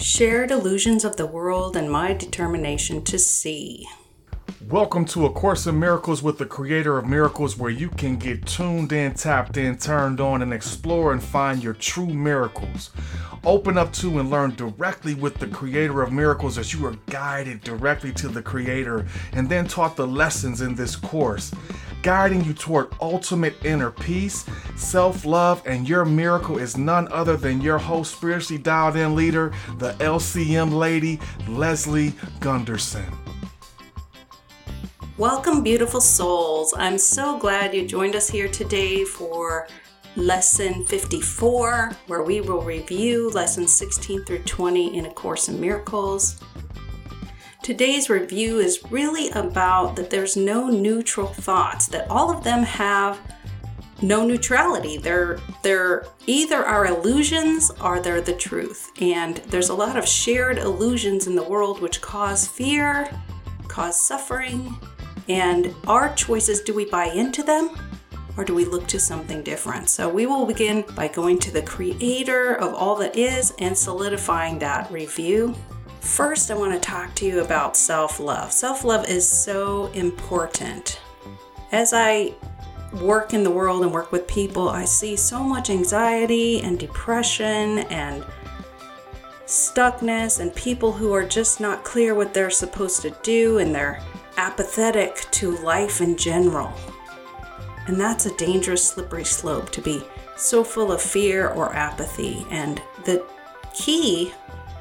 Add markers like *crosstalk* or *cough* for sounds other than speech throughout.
shared illusions of the world and my determination to see. Welcome to A Course in Miracles with the Creator of Miracles, where you can get tuned in, tapped in, turned on, and explore and find your true miracles. Open up to and learn directly with the Creator of Miracles as you are guided directly to the Creator and then taught the lessons in this course, guiding you toward ultimate inner peace, self love, and your miracle is none other than your host, spiritually dialed in leader, the LCM lady, Leslie Gunterson. Welcome, beautiful souls. I'm so glad you joined us here today for lesson 54, where we will review lessons 16 through 20 in A Course in Miracles. Today's review is really about that there's no neutral thoughts, that all of them have no neutrality. They're they're either our illusions or they're the truth. And there's a lot of shared illusions in the world which cause fear, cause suffering, and our choices do we buy into them or do we look to something different? So we will begin by going to the creator of all that is and solidifying that review. First, I want to talk to you about self love. Self love is so important. As I work in the world and work with people, I see so much anxiety and depression and stuckness and people who are just not clear what they're supposed to do and they're apathetic to life in general. And that's a dangerous, slippery slope to be so full of fear or apathy. And the key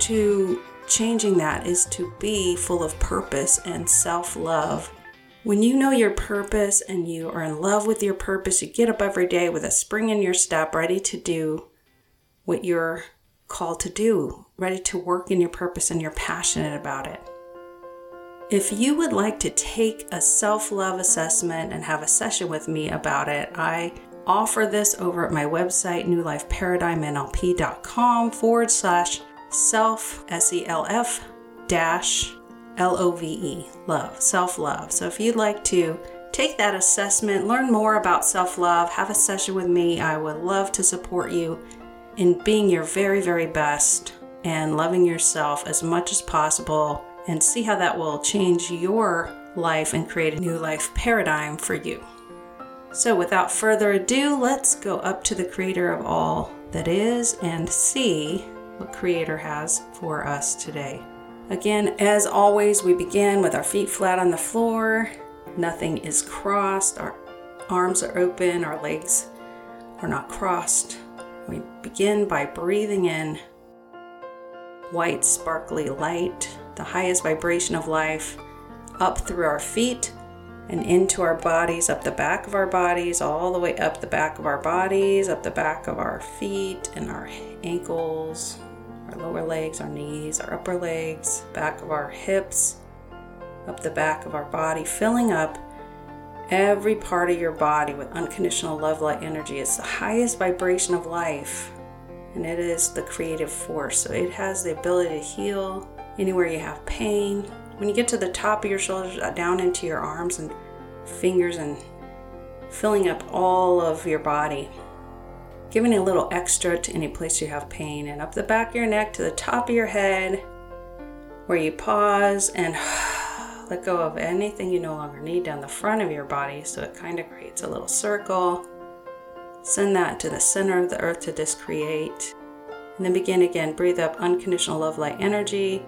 to changing that is to be full of purpose and self love. When you know your purpose and you are in love with your purpose, you get up every day with a spring in your step, ready to do what you're called to do, ready to work in your purpose, and you're passionate about it. If you would like to take a self love assessment and have a session with me about it, I offer this over at my website, newlifeparadigmnlp.com forward slash self, S E L F dash L O V E, love, self love. So if you'd like to take that assessment, learn more about self love, have a session with me, I would love to support you in being your very, very best and loving yourself as much as possible and see how that will change your life and create a new life paradigm for you. So, without further ado, let's go up to the creator of all that is and see what creator has for us today. Again, as always, we begin with our feet flat on the floor. Nothing is crossed. Our arms are open. Our legs are not crossed. We begin by breathing in white, sparkly light the highest vibration of life up through our feet and into our bodies, up the back of our bodies, all the way up the back of our bodies, up the back of our feet and our ankles, our lower legs, our knees, our upper legs, back of our hips, up the back of our body, filling up every part of your body with unconditional love light energy. It's the highest vibration of life and it is the creative force. So it has the ability to heal, anywhere you have pain. When you get to the top of your shoulders, uh, down into your arms and fingers, and filling up all of your body, giving a little extra to any place you have pain, and up the back of your neck to the top of your head, where you pause and *sighs* let go of anything you no longer need down the front of your body so it kind of creates a little circle. Send that to the center of the earth to discreate. And then begin again. Breathe up unconditional love light energy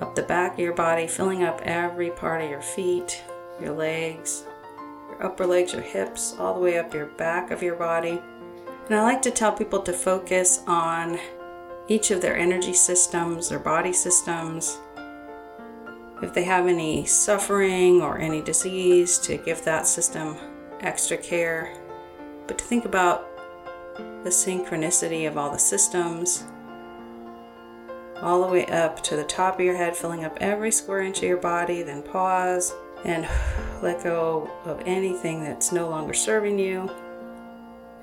up the back of your body, filling up every part of your feet, your legs, your upper legs, your hips, all the way up your back of your body. And I like to tell people to focus on each of their energy systems, their body systems. If they have any suffering or any disease, to give that system extra care. But to think about the synchronicity of all the systems all the way up to the top of your head, filling up every square inch of your body. Then pause and *sighs* let go of anything that's no longer serving you.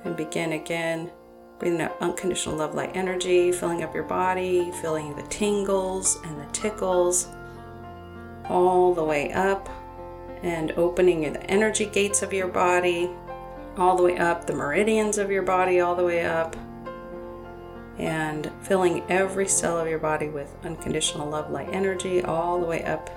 And begin again, breathing out unconditional love light energy, filling up your body, feeling the tingles and the tickles all the way up, and opening the energy gates of your body all the way up, the meridians of your body all the way up and filling every cell of your body with unconditional love light energy all the way up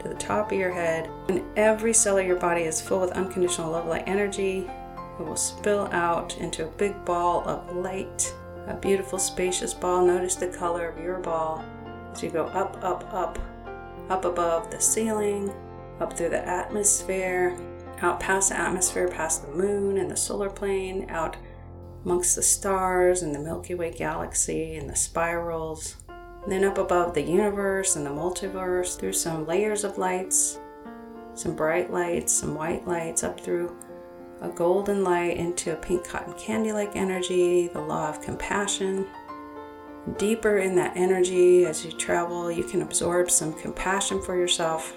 to the top of your head. When every cell of your body is full with unconditional love light energy, it will spill out into a big ball of light, a beautiful spacious ball. Notice the color of your ball as you go up, up, up, up above the ceiling, up through the atmosphere, out past the atmosphere, past the moon and the solar plane, out amongst the stars and the Milky Way galaxy and the spirals, then up above the universe and the multiverse through some layers of lights, some bright lights, some white lights, up through a golden light into a pink cotton candy like energy, the law of compassion. Deeper in that energy as you travel, you can absorb some compassion for yourself.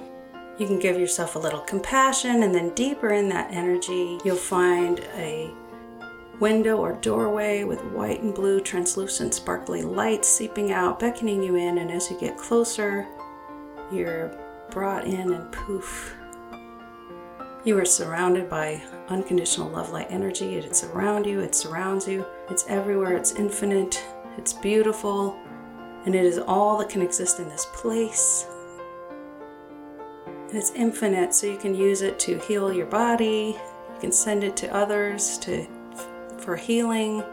You can give yourself a little compassion, and then deeper in that energy, you'll find a window or doorway with white and blue translucent sparkly lights seeping out, beckoning you in. And as you get closer, you're brought in and poof. You are surrounded by unconditional love light energy. It's around you, it surrounds you, it's everywhere, it's infinite, it's beautiful, and it is all that can exist in this place. And it's infinite, so you can use it to heal your body, you can send it to others to for healing,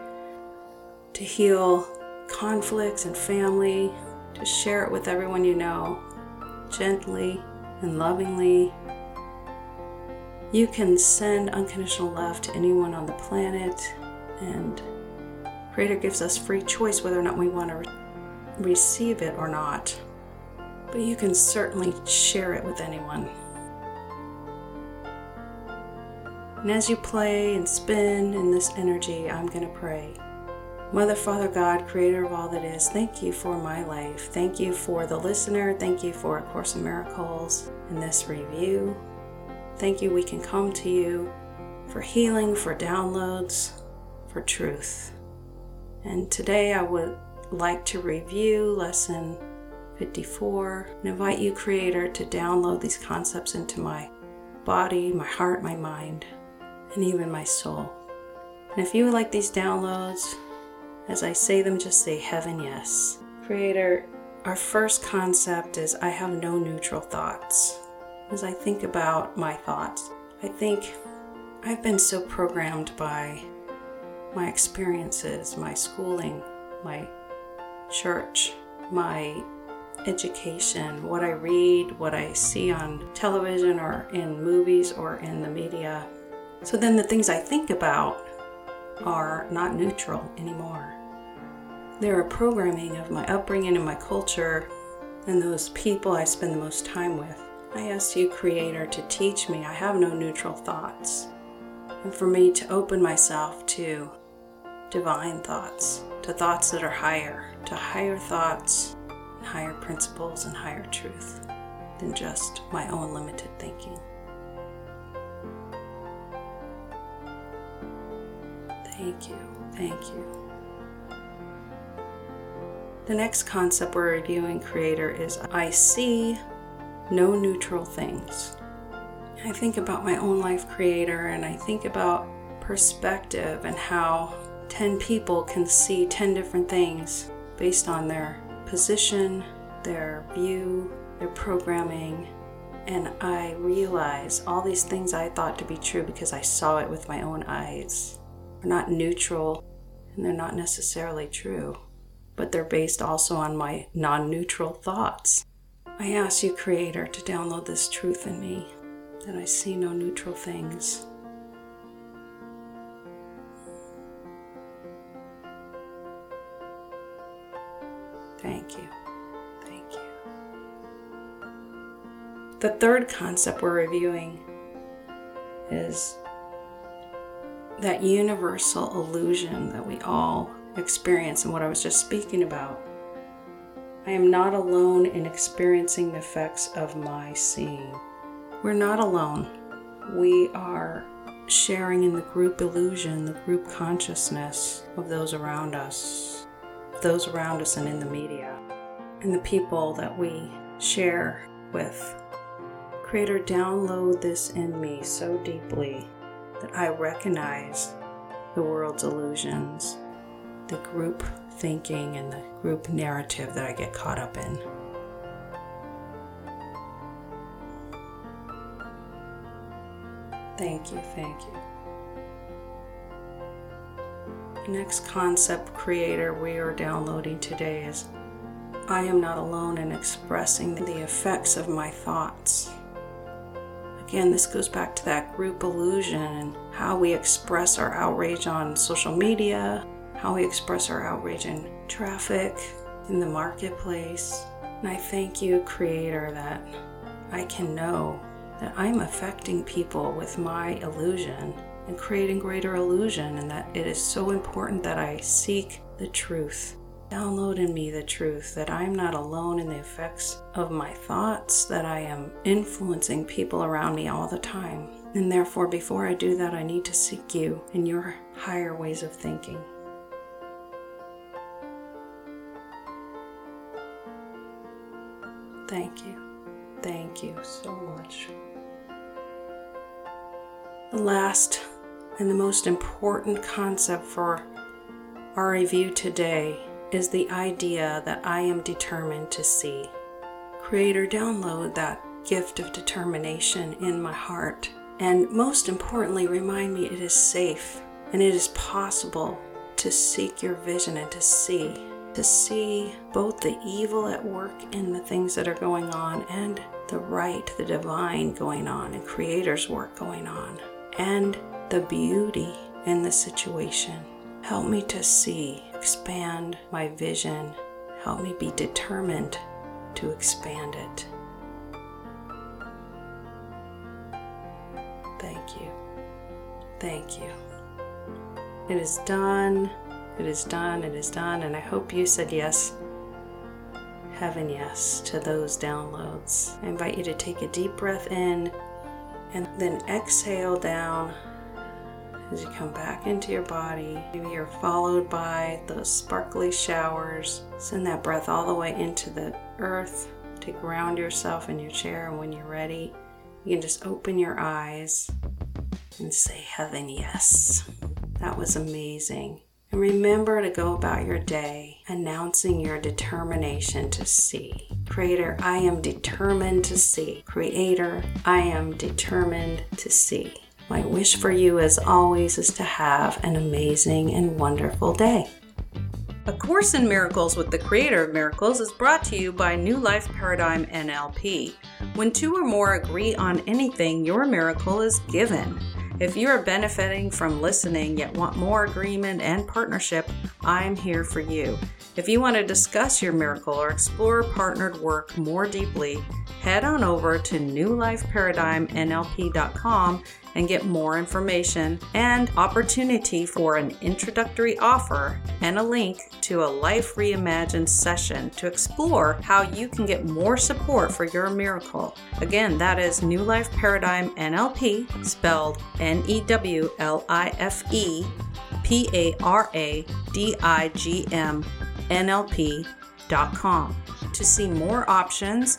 to heal conflicts and family, to share it with everyone you know, gently and lovingly. You can send unconditional love to anyone on the planet, and Creator gives us free choice whether or not we want to re- receive it or not. But you can certainly share it with anyone. And as you play and spin in this energy, I'm going to pray. Mother, Father, God, creator of all that is, thank you for my life. Thank you for the listener. Thank you for A Course in Miracles and this review. Thank you, we can come to you for healing, for downloads, for truth. And today I would like to review lesson 54 and invite you, Creator, to download these concepts into my body, my heart, my mind and even my soul. And if you would like these downloads, as I say them, just say heaven yes. Creator, our first concept is I have no neutral thoughts. As I think about my thoughts, I think I've been so programmed by my experiences, my schooling, my church, my education, what I read, what I see on television or in movies or in the media, so then the things I think about are not neutral anymore. They're a programming of my upbringing and my culture and those people I spend the most time with. I ask you, Creator, to teach me I have no neutral thoughts, and for me to open myself to divine thoughts, to thoughts that are higher, to higher thoughts, and higher principles, and higher truth than just my own limited thinking. Thank you. Thank you. The next concept we're reviewing, Creator, is I see no neutral things. I think about my own life, Creator, and I think about perspective and how 10 people can see 10 different things based on their position, their view, their programming. And I realize all these things I thought to be true because I saw it with my own eyes are not neutral and they're not necessarily true, but they're based also on my non neutral thoughts. I ask you, Creator, to download this truth in me that I see no neutral things. Thank you. Thank you. The third concept we're reviewing is that universal illusion that we all experience and what I was just speaking about. I am not alone in experiencing the effects of my seeing. We're not alone. We are sharing in the group illusion, the group consciousness of those around us, those around us and in the media, and the people that we share with. Creator, download this in me so deeply that I recognize the world's illusions, the group thinking and the group narrative that I get caught up in. Thank you, thank you. Next concept creator we are downloading today is I am not alone in expressing the effects of my thoughts. Again, this goes back to that group illusion and how we express our outrage on social media, how we express our outrage in traffic, in the marketplace. And I thank you, Creator, that I can know that I'm affecting people with my illusion and creating greater illusion, and that it is so important that I seek the truth. Download in me the truth that I'm not alone in the effects of my thoughts, that I am influencing people around me all the time. And therefore, before I do that, I need to seek you and your higher ways of thinking. Thank you. Thank you so much. The last and the most important concept for our review today is the idea that I am determined to see. Creator, download that gift of determination in my heart. And most importantly, remind me it is safe and it is possible to seek your vision and to see. To see both the evil at work in the things that are going on and the right, the divine going on, and Creator's work going on, and the beauty in the situation. Help me to see, expand my vision. Help me be determined to expand it. Thank you. Thank you. It is done. It is done. It is done. And I hope you said yes. Heaven, yes, to those downloads. I invite you to take a deep breath in and then exhale down as you come back into your body. Maybe you're followed by those sparkly showers. Send that breath all the way into the earth to ground yourself in your chair. And when you're ready, you can just open your eyes and say, Heaven, yes. That was amazing. And remember to go about your day announcing your determination to see. Creator, I am determined to see. Creator, I am determined to see. My wish for you, as always, is to have an amazing and wonderful day. A Course in Miracles with the Creator of Miracles is brought to you by New Life Paradigm NLP. When two or more agree on anything, your miracle is given. If you are benefiting from listening yet want more agreement and partnership, I'm here for you. If you want to discuss your miracle or explore partnered work more deeply, head on over to newlifeparadigmnlp.com and get more information and opportunity for an introductory offer and a link to a Life Reimagined session to explore how you can get more support for your miracle. Again, that is New Life Paradigm NLP, spelled N E W L I F E P A R A D I G M NLP.com to see more options